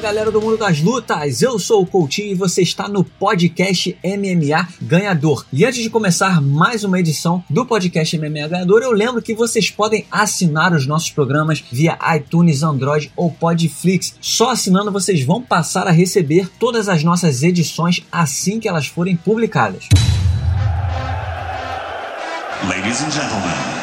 galera do mundo das lutas, eu sou o Coutinho e você está no podcast MMA Ganhador. E antes de começar mais uma edição do podcast MMA Ganhador, eu lembro que vocês podem assinar os nossos programas via iTunes, Android ou Podflix. Só assinando vocês vão passar a receber todas as nossas edições assim que elas forem publicadas. Ladies and gentlemen.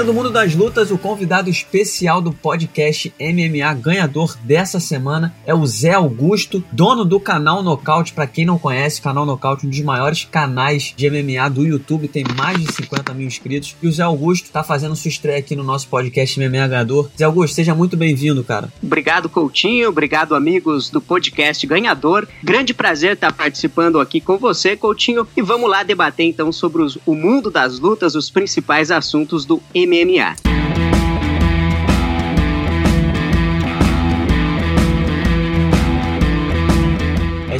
Galera do mundo das lutas, o convidado especial do podcast MMA ganhador dessa semana é o Zé Augusto, dono do canal Nocaute. Para quem não conhece, canal Nocaute, um dos maiores canais de MMA do YouTube, tem mais de 50 mil inscritos. E o Zé Augusto está fazendo sua estreia aqui no nosso podcast MMA ganhador. Zé Augusto, seja muito bem-vindo, cara. Obrigado, Coutinho. Obrigado, amigos do podcast ganhador. Grande prazer estar participando aqui com você, Coutinho. E vamos lá debater então sobre os, o mundo das lutas, os principais assuntos do MMA. Armenia.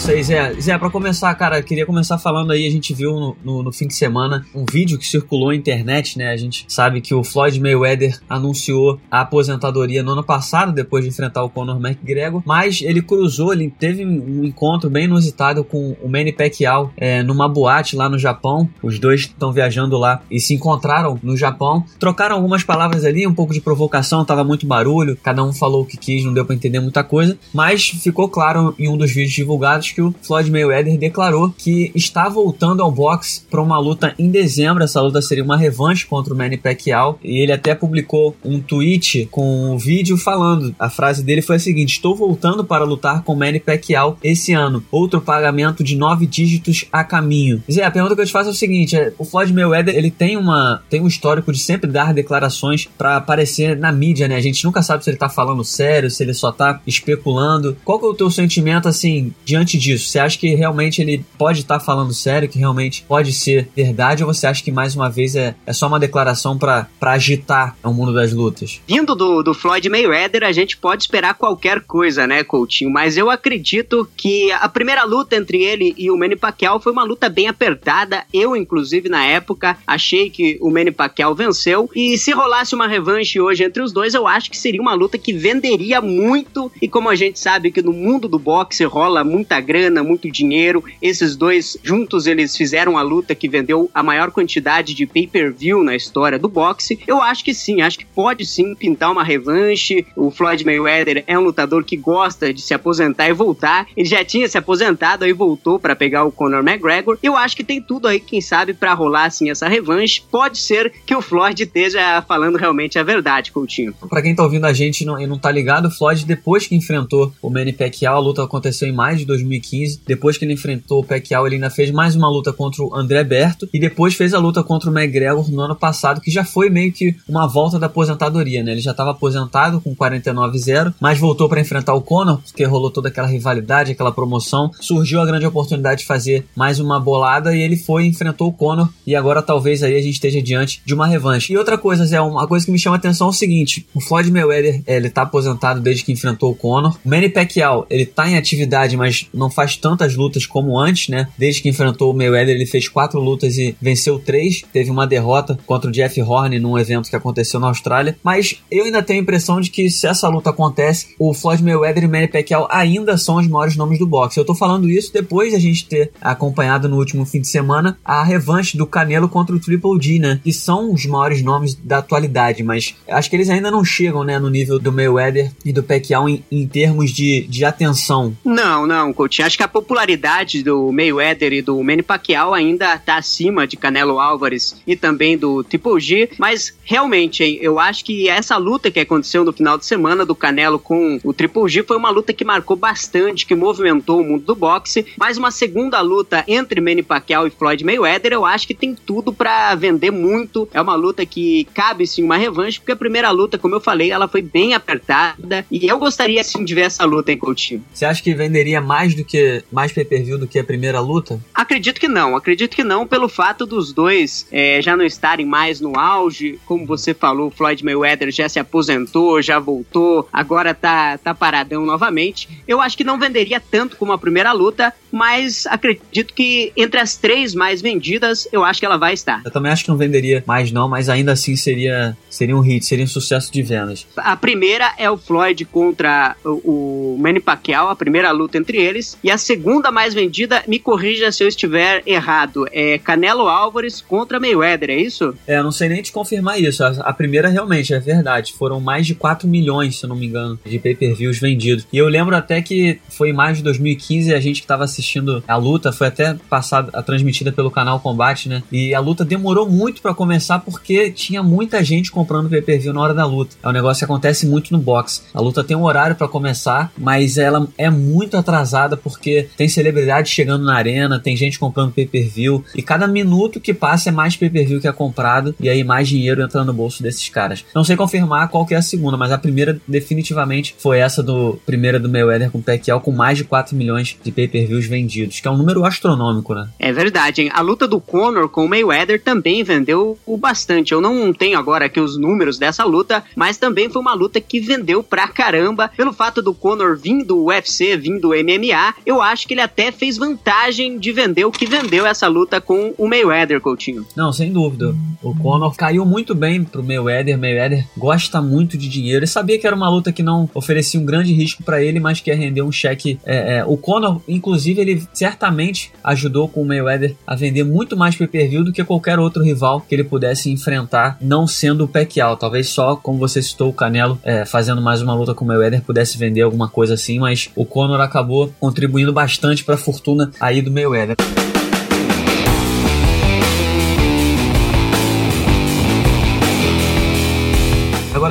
Isso aí, Zé. Zé, pra começar, cara, queria começar falando aí, a gente viu no, no, no, fim de semana um vídeo que circulou na internet, né? A gente sabe que o Floyd Mayweather anunciou a aposentadoria no ano passado, depois de enfrentar o Conor McGregor, mas ele cruzou, ele teve um encontro bem inusitado com o Manny Pacquiao é, numa boate lá no Japão. Os dois estão viajando lá e se encontraram no Japão. Trocaram algumas palavras ali, um pouco de provocação, tava muito barulho, cada um falou o que quis, não deu para entender muita coisa, mas ficou claro em um dos vídeos divulgados que o Floyd Mayweather declarou que está voltando ao boxe para uma luta em dezembro. Essa luta seria uma revanche contra o Manny Pacquiao e ele até publicou um tweet com um vídeo falando. A frase dele foi a seguinte: "Estou voltando para lutar com Manny Pacquiao esse ano. Outro pagamento de nove dígitos a caminho." Zé, a pergunta que eu te faço é o seguinte: é, o Floyd Mayweather ele tem uma tem um histórico de sempre dar declarações para aparecer na mídia, né? A gente nunca sabe se ele tá falando sério, se ele só tá especulando. Qual que é o teu sentimento assim diante disso? Você acha que realmente ele pode estar tá falando sério, que realmente pode ser verdade, ou você acha que mais uma vez é, é só uma declaração para agitar o mundo das lutas? Vindo do, do Floyd Mayweather, a gente pode esperar qualquer coisa, né, Coutinho? Mas eu acredito que a primeira luta entre ele e o Manny Pacquiao foi uma luta bem apertada. Eu, inclusive, na época, achei que o Manny Pacquiao venceu. E se rolasse uma revanche hoje entre os dois, eu acho que seria uma luta que venderia muito. E como a gente sabe que no mundo do boxe rola muita grana, muito dinheiro. Esses dois juntos eles fizeram a luta que vendeu a maior quantidade de pay-per-view na história do boxe. Eu acho que sim, acho que pode sim pintar uma revanche. O Floyd Mayweather é um lutador que gosta de se aposentar e voltar. Ele já tinha se aposentado e voltou para pegar o Conor McGregor. Eu acho que tem tudo aí, quem sabe, para rolar assim essa revanche. Pode ser que o Floyd esteja falando realmente a verdade, Coutinho. Para quem tá ouvindo a gente e não, e não tá ligado, o Floyd depois que enfrentou o Manny Pacquiao, a luta aconteceu em maio de 2015. Depois que ele enfrentou o Pacquiao, ele ainda fez mais uma luta contra o André Berto e depois fez a luta contra o McGregor no ano passado, que já foi meio que uma volta da aposentadoria, né? Ele já estava aposentado com 49-0, mas voltou para enfrentar o Conor, porque rolou toda aquela rivalidade, aquela promoção. Surgiu a grande oportunidade de fazer mais uma bolada e ele foi enfrentou o Conor e agora talvez aí a gente esteja diante de uma revanche. E outra coisa, Zé, uma coisa que me chama a atenção é o seguinte, o Floyd Mayweather, ele tá aposentado desde que enfrentou o Conor. O Manny Pacquiao, ele tá em atividade, mas não faz tantas lutas como antes, né? Desde que enfrentou o Mayweather, ele fez quatro lutas e venceu três. Teve uma derrota contra o Jeff Horn num evento que aconteceu na Austrália. Mas eu ainda tenho a impressão de que se essa luta acontece, o Floyd Mayweather e Manny Pacquiao ainda são os maiores nomes do boxe. Eu tô falando isso depois de a gente ter acompanhado no último fim de semana a revanche do Canelo contra o Triple G, né? Que são os maiores nomes da atualidade, mas acho que eles ainda não chegam, né, no nível do Mayweather e do Pacquiao em, em termos de, de atenção. Não, não, Coutinho. Acho que a popularidade do Mayweather e do Manny Pacquiao ainda está acima de Canelo Álvares e também do Triple G, mas realmente eu acho que essa luta que aconteceu no final de semana do Canelo com o Triple G foi uma luta que marcou bastante, que movimentou o mundo do boxe, mas uma segunda luta entre Manny Pacquiao e Floyd Mayweather, eu acho que tem tudo para vender muito. É uma luta que cabe sim uma revanche, porque a primeira luta, como eu falei, ela foi bem apertada e eu gostaria sim de ver essa luta em Coutinho. Você acha que venderia mais do que mais pay-per-view do que a primeira luta? Acredito que não, acredito que não, pelo fato dos dois é, já não estarem mais no auge. Como você falou, Floyd Mayweather já se aposentou, já voltou, agora tá, tá paradão novamente. Eu acho que não venderia tanto como a primeira luta, mas acredito que entre as três mais vendidas, eu acho que ela vai estar. Eu também acho que não venderia mais não, mas ainda assim seria, seria um hit, seria um sucesso de vendas. A primeira é o Floyd contra o, o Manny Pacquiao, a primeira luta entre eles, e a segunda mais vendida, me corrija se eu estiver errado, é Canelo Álvares contra Mayweather, é isso? É, não sei nem te confirmar isso. A, a primeira realmente é verdade, foram mais de 4 milhões, se eu não me engano, de pay-per-views vendidos. E eu lembro até que foi em mais de 2015 a gente que estava assistindo a luta, foi até passada, a transmitida pelo canal Combate, né? E a luta demorou muito para começar porque tinha muita gente comprando pay-per-view na hora da luta. É um negócio que acontece muito no boxe. A luta tem um horário para começar, mas ela é muito atrasada porque tem celebridade chegando na arena, tem gente comprando pay-per-view e cada minuto que passa é mais pay-per-view que é comprado e aí mais dinheiro entra no bolso desses caras. Não sei confirmar qual que é a segunda, mas a primeira definitivamente foi essa do primeira do Mayweather com o Pacquiao com mais de 4 milhões de pay-per-views vendidos, que é um número astronômico, né? É verdade, hein? A luta do Conor com o Mayweather também vendeu bastante. Eu não tenho agora aqui os números dessa luta, mas também foi uma luta que vendeu pra caramba. Pelo fato do Conor vir do UFC, vir do MMA, eu acho que ele até fez vantagem de vender o que vendeu essa luta com o Mayweather, Coutinho. Não, sem dúvida. O Conor caiu muito bem pro Mayweather. Mayweather gosta muito de dinheiro. Ele sabia que era uma luta que não oferecia um grande risco para ele, mas que ia render um cheque. É, é, o Conor, inclusive, ele certamente ajudou com o Mayweather a vender muito mais pay-per-view do que qualquer outro rival que ele pudesse enfrentar, não sendo o Pacquiao. Talvez só, como você citou, o Canelo é, fazendo mais uma luta com o Mayweather pudesse vender alguma coisa assim, mas o Conor acabou contribuindo bastante para a fortuna aí do Mayweather.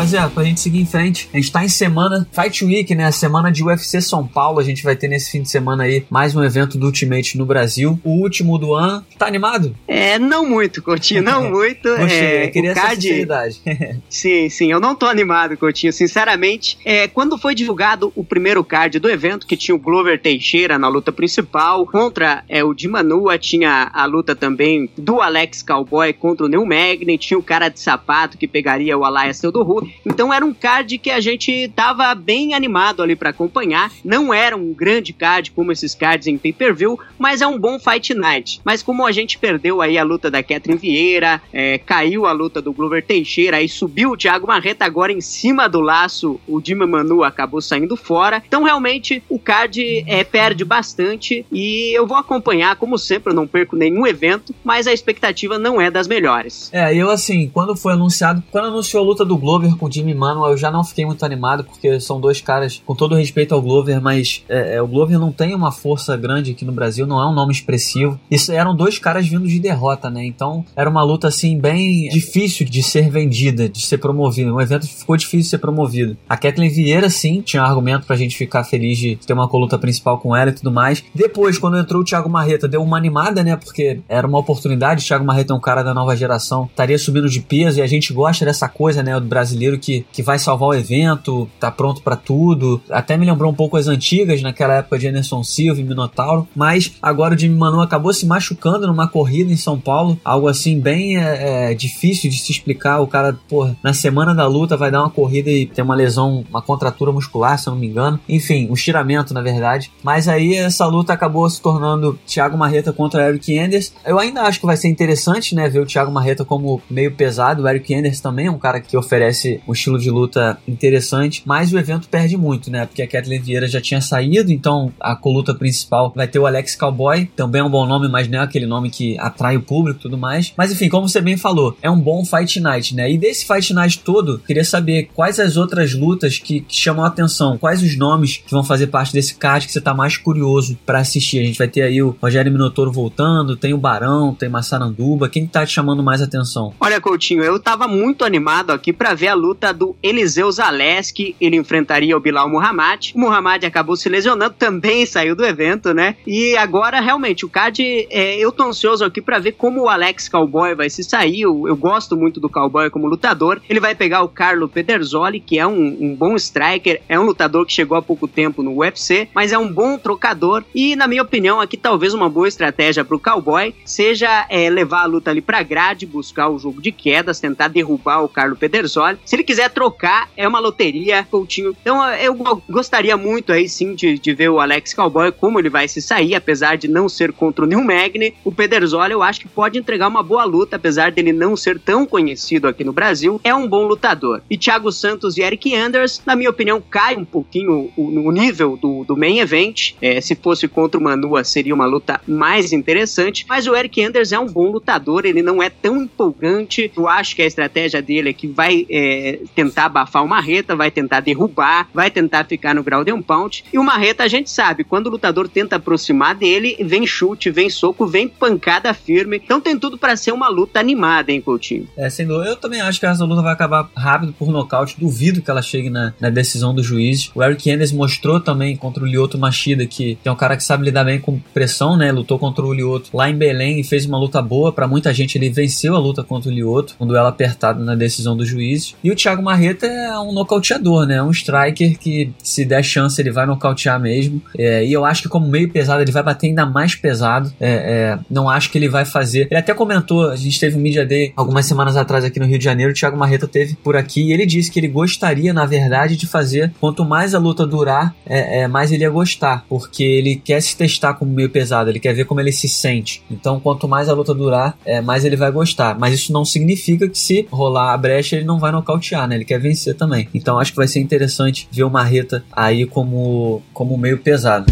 Zé, pra gente seguir em frente, a gente tá em semana Fight Week, né? A semana de UFC São Paulo. A gente vai ter nesse fim de semana aí mais um evento do Ultimate no Brasil. O último do ano. Tá animado? É, não muito, Coutinho, não muito. Gostei, é, queria card... sinceridade. sim, sim, eu não tô animado, Coutinho, sinceramente. É, quando foi divulgado o primeiro card do evento, que tinha o Glover Teixeira na luta principal, contra é, o Dimanua, tinha a luta também do Alex Cowboy contra o Neil Magny, tinha o cara de sapato que pegaria o Elias Teodoro então era um card que a gente tava bem animado ali para acompanhar. Não era um grande card como esses cards em pay-per-view, mas é um bom Fight Night. Mas como a gente perdeu aí a luta da Catherine Vieira, é, caiu a luta do Glover Teixeira, aí subiu o Thiago Marreta agora em cima do laço, o Dima Manu acabou saindo fora. Então realmente o card é, perde bastante e eu vou acompanhar, como sempre, eu não perco nenhum evento, mas a expectativa não é das melhores. É, eu assim, quando foi anunciado, quando anunciou a luta do Glover com Jimmy Manuel eu já não fiquei muito animado, porque são dois caras, com todo respeito ao Glover, mas é, é, o Glover não tem uma força grande aqui no Brasil, não é um nome expressivo. Isso eram dois caras vindo de derrota, né? Então era uma luta assim bem difícil de ser vendida, de ser promovida. Um evento ficou difícil de ser promovido. A Kathleen Vieira, sim, tinha um argumento pra gente ficar feliz de ter uma coluta principal com ela e tudo mais. Depois, quando entrou o Thiago Marreta, deu uma animada, né? Porque era uma oportunidade. O Thiago Marreta é um cara da nova geração, estaria subindo de peso e a gente gosta dessa coisa, né? Do brasileiro que, que vai salvar o evento, tá pronto para tudo. Até me lembrou um pouco as antigas, naquela época de Anderson Silva e Minotauro. Mas agora o Jimmy Manu acabou se machucando numa corrida em São Paulo. Algo assim bem é, é, difícil de se explicar. O cara, pô, na semana da luta vai dar uma corrida e tem uma lesão, uma contratura muscular, se eu não me engano. Enfim, um estiramento, na verdade. Mas aí essa luta acabou se tornando Thiago Marreta contra Eric Enders. Eu ainda acho que vai ser interessante, né, ver o Thiago Marreta como meio pesado. O Eric Enders também é um cara que oferece um estilo de luta interessante, mas o evento perde muito, né? Porque a Kathleen Vieira já tinha saído, então a coluta principal vai ter o Alex Cowboy, também é um bom nome, mas não é aquele nome que atrai o público e tudo mais. Mas enfim, como você bem falou, é um bom Fight Night, né? E desse Fight Night todo, queria saber quais as outras lutas que, que chamam a atenção, quais os nomes que vão fazer parte desse card que você tá mais curioso para assistir. A gente vai ter aí o Rogério Minotouro voltando, tem o Barão, tem Massaranduba, quem tá te chamando mais atenção? Olha, Coutinho, eu tava muito animado aqui para ver a luta luta do Eliseu Zaleski, ele enfrentaria o Bilal Muhammad. O Muhammad acabou se lesionando, também saiu do evento, né? E agora, realmente, o card, é, eu tô ansioso aqui para ver como o Alex Cowboy vai se sair. Eu, eu, gosto muito do Cowboy como lutador. Ele vai pegar o Carlo Pederzoli, que é um, um bom striker, é um lutador que chegou há pouco tempo no UFC, mas é um bom trocador. E, na minha opinião, aqui talvez uma boa estratégia pro Cowboy seja é, levar a luta ali pra grade, buscar o jogo de quedas, tentar derrubar o Carlo Pederzoli. Se ele quiser trocar, é uma loteria, Coutinho. Então, eu gostaria muito aí sim de, de ver o Alex Cowboy, como ele vai se sair, apesar de não ser contra o New Magni. O Pederzoli eu acho que pode entregar uma boa luta, apesar dele não ser tão conhecido aqui no Brasil. É um bom lutador. E Thiago Santos e Eric Anders, na minha opinião, cai um pouquinho o, o nível do, do main event. É, se fosse contra o Manua, seria uma luta mais interessante. Mas o Eric Anders é um bom lutador, ele não é tão empolgante. Eu acho que a estratégia dele é que vai é, tentar abafar o Marreta, vai tentar derrubar, vai tentar ficar no grau de um pound. E o Marreta, a gente sabe, quando o lutador tenta aproximar dele, vem chute, vem soco, vem pancada firme. Então tem tudo para ser uma luta animada, hein, Coutinho? É, sem dúvida. Eu também acho que essa luta vai acabar rápido por nocaute. Duvido que ela chegue na, na decisão do juiz. O Eric Anderson mostrou também contra o Lyoto Machida que, é um cara que sabe lidar bem com pressão, né? Lutou contra o Lyoto lá em Belém e fez uma luta boa. para muita gente, ele venceu a luta contra o Lyoto, um duelo apertado na decisão do juiz. E o Thiago Marreta é um nocauteador, né? Um striker que, se der chance, ele vai nocautear mesmo. É, e eu acho que, como meio pesado, ele vai bater ainda mais pesado. É, é, não acho que ele vai fazer. Ele até comentou, a gente teve um Media Day algumas semanas atrás aqui no Rio de Janeiro. O Thiago Marreta teve por aqui e ele disse que ele gostaria, na verdade, de fazer. Quanto mais a luta durar, é, é, mais ele ia gostar, porque ele quer se testar como meio pesado, ele quer ver como ele se sente. Então, quanto mais a luta durar, é, mais ele vai gostar. Mas isso não significa que se rolar a brecha, ele não vai nocautear, né? Ele quer vencer também. Então, acho que vai ser interessante ver o Marreta aí como, como meio pesado.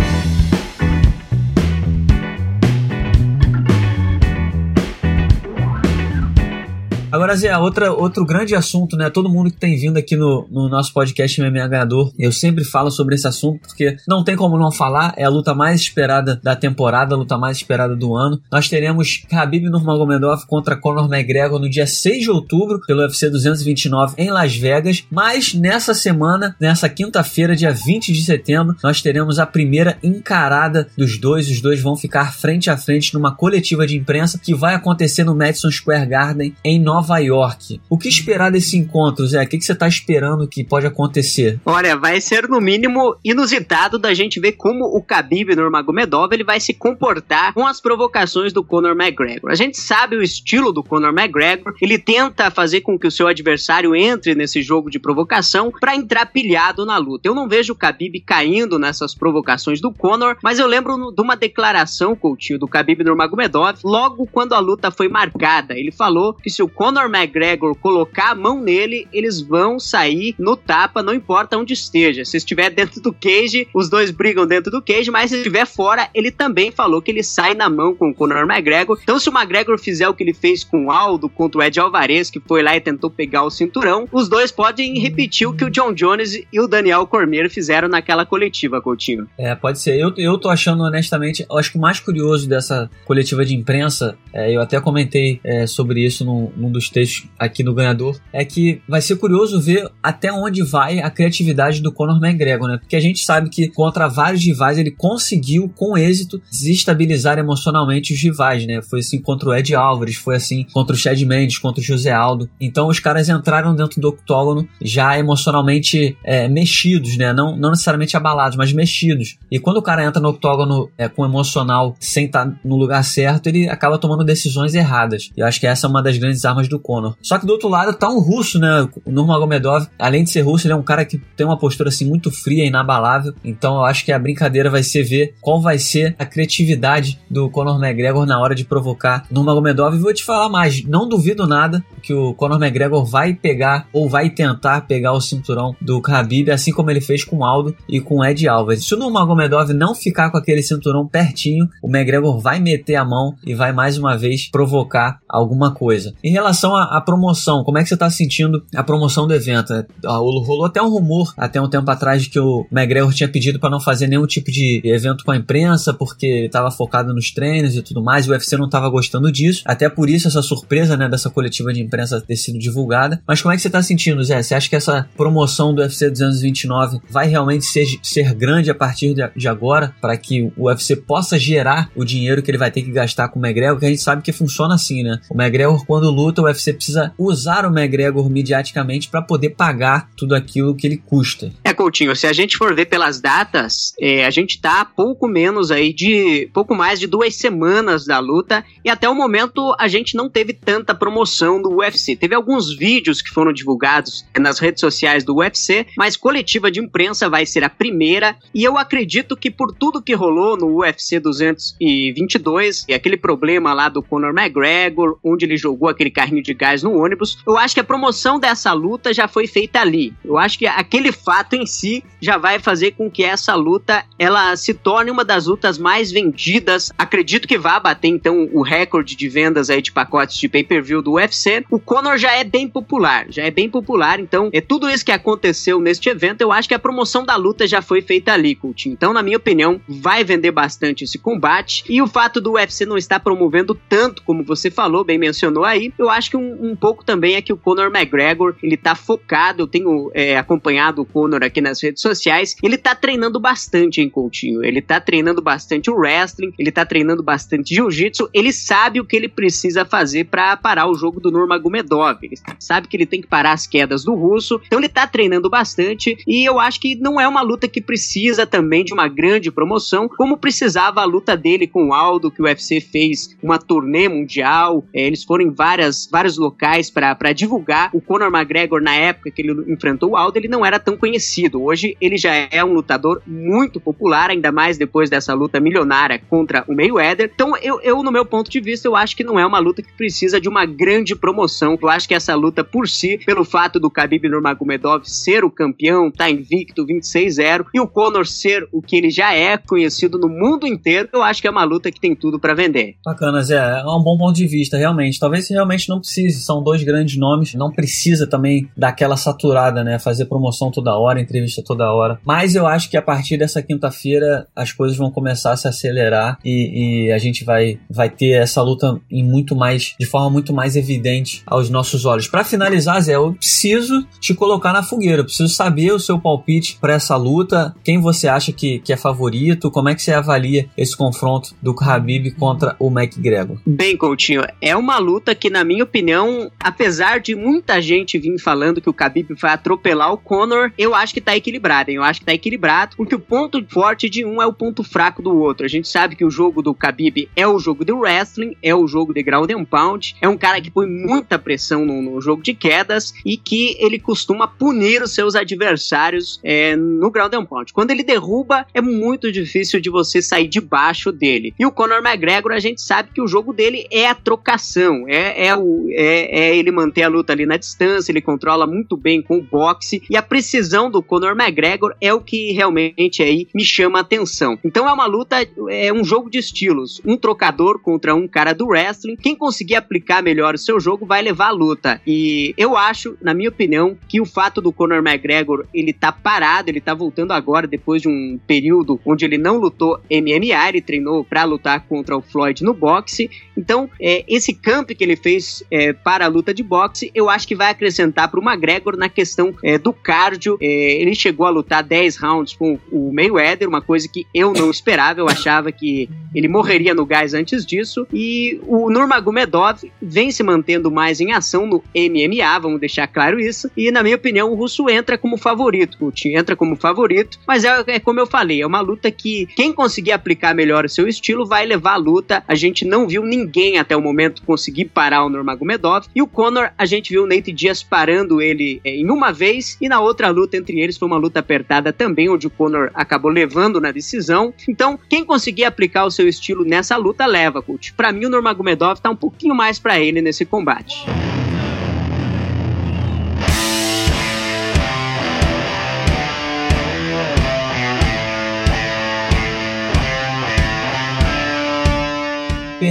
Agora, Zé, outra, outro grande assunto, né? Todo mundo que tem vindo aqui no, no nosso podcast MMA Ganhador, eu sempre falo sobre esse assunto porque não tem como não falar. É a luta mais esperada da temporada, a luta mais esperada do ano. Nós teremos Khabib Nurmagomedov contra Conor McGregor no dia 6 de outubro, pelo UFC 229 em Las Vegas. Mas nessa semana, nessa quinta-feira, dia 20 de setembro, nós teremos a primeira encarada dos dois. Os dois vão ficar frente a frente numa coletiva de imprensa que vai acontecer no Madison Square Garden em Nova York. O que esperar desse encontro, Zé? O que, você está esperando que pode acontecer? Olha, vai ser no mínimo inusitado da gente ver como o Khabib Nurmagomedov ele vai se comportar com as provocações do Conor McGregor. A gente sabe o estilo do Conor McGregor, ele tenta fazer com que o seu adversário entre nesse jogo de provocação para entrar pilhado na luta. Eu não vejo o Khabib caindo nessas provocações do Conor, mas eu lembro de uma declaração, Coutinho, do Khabib Nurmagomedov, logo quando a luta foi marcada. Ele falou que se o Conor Conor McGregor colocar a mão nele, eles vão sair no tapa, não importa onde esteja. Se estiver dentro do cage, os dois brigam dentro do cage, mas se estiver fora, ele também falou que ele sai na mão com o Conor McGregor. Então, se o McGregor fizer o que ele fez com o Aldo contra o Ed Alvarez, que foi lá e tentou pegar o cinturão, os dois podem repetir o que o John Jones e o Daniel Cormier fizeram naquela coletiva, Coutinho. É, pode ser. Eu, eu tô achando, honestamente, eu acho que o mais curioso dessa coletiva de imprensa, é, eu até comentei é, sobre isso num, num dos aqui no Ganhador, é que vai ser curioso ver até onde vai a criatividade do Conor McGregor, né? Porque a gente sabe que contra vários rivais ele conseguiu, com êxito, desestabilizar emocionalmente os rivais, né? Foi assim contra o Ed Álvares, foi assim contra o Chad Mendes, contra o José Aldo. Então os caras entraram dentro do octógono já emocionalmente é, mexidos, né? Não, não necessariamente abalados, mas mexidos. E quando o cara entra no octógono é, com emocional sem estar no lugar certo, ele acaba tomando decisões erradas. E eu acho que essa é uma das grandes armas do Conor. Só que do outro lado tá um russo, né? O Nurmagomedov, além de ser russo, ele é um cara que tem uma postura assim muito fria e inabalável. Então eu acho que a brincadeira vai ser ver qual vai ser a criatividade do Conor McGregor na hora de provocar Nurmagomedov. E vou te falar mais, não duvido nada que o Conor McGregor vai pegar ou vai tentar pegar o cinturão do Khabib, assim como ele fez com Aldo e com Ed Alvarez. Se o Nurmagomedov não ficar com aquele cinturão pertinho, o McGregor vai meter a mão e vai mais uma vez provocar alguma coisa. Em relação à, promoção, como é que você está sentindo a promoção do evento? É, rolou até um rumor, até um tempo atrás, de que o McGregor tinha pedido para não fazer nenhum tipo de evento com a imprensa, porque ele estava focado nos treinos e tudo mais, e o UFC não estava gostando disso. Até por isso essa surpresa, né, dessa coletiva de imprensa imprensa ter sido divulgada. Mas como é que você tá sentindo, Zé? Você acha que essa promoção do UFC 229 vai realmente ser, ser grande a partir de, de agora para que o UFC possa gerar o dinheiro que ele vai ter que gastar com o McGregor? Que a gente sabe que funciona assim, né? O McGregor, quando luta, o UFC precisa usar o McGregor mediaticamente para poder pagar tudo aquilo que ele custa. É, Coutinho, se a gente for ver pelas datas, é, a gente tá pouco menos aí de. pouco mais de duas semanas da luta e até o momento a gente não teve tanta promoção do UFC. Teve alguns vídeos que foram divulgados nas redes sociais do UFC, mas coletiva de imprensa vai ser a primeira e eu acredito que por tudo que rolou no UFC 222 e aquele problema lá do Conor McGregor, onde ele jogou aquele carrinho de gás no ônibus, eu acho que a promoção dessa luta já foi feita ali. Eu acho que aquele fato em si já vai fazer com que essa luta ela se torne uma das lutas mais vendidas. Acredito que vá bater então o recorde de vendas aí de pacotes de pay-per-view do UFC. O Conor já é bem popular, já é bem popular, então é tudo isso que aconteceu neste evento, eu acho que a promoção da luta já foi feita ali, Coutinho. Então, na minha opinião, vai vender bastante esse combate e o fato do UFC não estar promovendo tanto como você falou, bem mencionou aí, eu acho que um, um pouco também é que o Conor McGregor, ele tá focado, eu tenho é, acompanhado o Conor aqui nas redes sociais, ele tá treinando bastante, hein, Coutinho? Ele tá treinando bastante o wrestling, ele tá treinando bastante jiu-jitsu, ele sabe o que ele precisa fazer para parar o jogo do Nurmagomedov, ele sabe que ele tem que parar as quedas do russo, então ele tá treinando bastante e eu acho que não é uma luta que precisa também de uma grande promoção, como precisava a luta dele com o Aldo, que o UFC fez uma turnê mundial, é, eles foram em várias, vários locais para divulgar. O Conor McGregor, na época que ele enfrentou o Aldo, ele não era tão conhecido. Hoje ele já é um lutador muito popular, ainda mais depois dessa luta milionária contra o Mayweather. Então, eu, eu, no meu ponto de vista, eu acho que não é uma luta que precisa de uma grande promoção. Eu acho que essa luta por si, pelo fato do Khabib Nurmagomedov ser o campeão, tá invicto 26-0 e o Conor ser o que ele já é, conhecido no mundo inteiro, eu acho que é uma luta que tem tudo para vender. Bacana, Zé. É um bom ponto de vista, realmente. Talvez realmente não precise, são dois grandes nomes, não precisa também daquela saturada, né? Fazer promoção toda hora, entrevista toda hora. Mas eu acho que a partir dessa quinta-feira as coisas vão começar a se acelerar e, e, a gente vai, vai ter essa luta em muito mais, de forma muito mais evidente aos nossos olhos. Para finalizar, Zé, eu preciso te colocar na fogueira, eu preciso saber o seu palpite para essa luta, quem você acha que, que é favorito, como é que você avalia esse confronto do Khabib contra o McGregor? Bem, Coutinho, é uma luta que, na minha opinião, apesar de muita gente vir falando que o Khabib vai atropelar o Conor, eu acho que tá equilibrado, hein? Eu acho que tá equilibrado, porque o ponto forte de um é o ponto fraco do outro. A gente sabe que o jogo do Khabib é o jogo do wrestling, é o jogo de ground and pound, é um cara que põe muita pressão no, no jogo de quedas e que ele costuma punir os seus adversários é, no ground and pound. Quando ele derruba, é muito difícil de você sair debaixo dele. E o Conor McGregor, a gente sabe que o jogo dele é a trocação, é, é, o, é, é ele manter a luta ali na distância, ele controla muito bem com o boxe e a precisão do Conor McGregor é o que realmente aí me chama a atenção. Então é uma luta, é um jogo de estilos, um trocador contra um cara do wrestling. Quem conseguir aplicar melhor o seu jogo vai levar a luta. E eu acho, na minha opinião, que o fato do Conor McGregor ele tá parado, ele tá voltando agora depois de um período onde ele não lutou MMA, ele treinou para lutar contra o Floyd no boxe. Então, é, esse camp que ele fez é, para a luta de boxe, eu acho que vai acrescentar para o McGregor na questão é, do cardio. É, ele chegou a lutar 10 rounds com o Mayweather, uma coisa que eu não esperava, eu achava que ele morreria no gás antes disso. E o Nurmagomedov vem se mantendo mais em ação no MMA, vamos deixar claro isso. E na minha opinião, o russo entra como favorito, Coutinho, entra como favorito, mas é, é como eu falei, é uma luta que quem conseguir aplicar melhor o seu estilo vai levar a luta. A gente não viu ninguém até o momento conseguir parar o Nurmagomedov. E o Conor, a gente viu o Nate Diaz parando ele é, em uma vez, e na outra luta entre eles foi uma luta apertada também, onde o Conor acabou levando na decisão. Então, quem conseguir aplicar o seu estilo nessa luta, leva, coach. Para mim, o Nurmagomedov tá um pouquinho mais para ele nesse combate.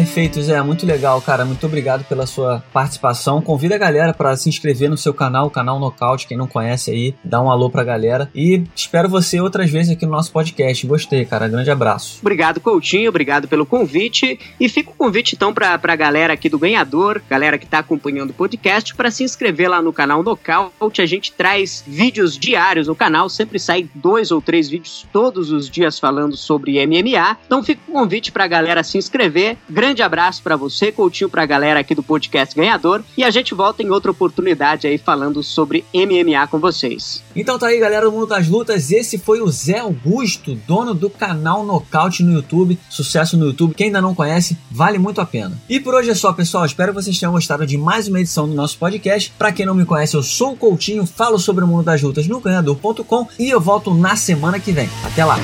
Perfeito, Zé. Muito legal, cara. Muito obrigado pela sua participação. Convida a galera para se inscrever no seu canal, o canal Nocaute. Quem não conhece aí, dá um alô pra galera. E espero você outras vezes aqui no nosso podcast. Gostei, cara. Grande abraço. Obrigado, Coutinho. Obrigado pelo convite. E fica o convite então pra, pra galera aqui do Ganhador, galera que tá acompanhando o podcast, para se inscrever lá no canal Nocaute. A gente traz vídeos diários no canal. Sempre sai dois ou três vídeos todos os dias falando sobre MMA. Então fica o convite pra galera se inscrever. Grande abraço para você, Coutinho, pra galera aqui do podcast Ganhador. E a gente volta em outra oportunidade aí falando sobre MMA com vocês. Então tá aí, galera do Mundo das Lutas. Esse foi o Zé Augusto, dono do canal Nocaute no YouTube. Sucesso no YouTube. Quem ainda não conhece, vale muito a pena. E por hoje é só, pessoal. Espero que vocês tenham gostado de mais uma edição do nosso podcast. Para quem não me conhece, eu sou o Coutinho, falo sobre o mundo das lutas no ganhador.com e eu volto na semana que vem. Até lá!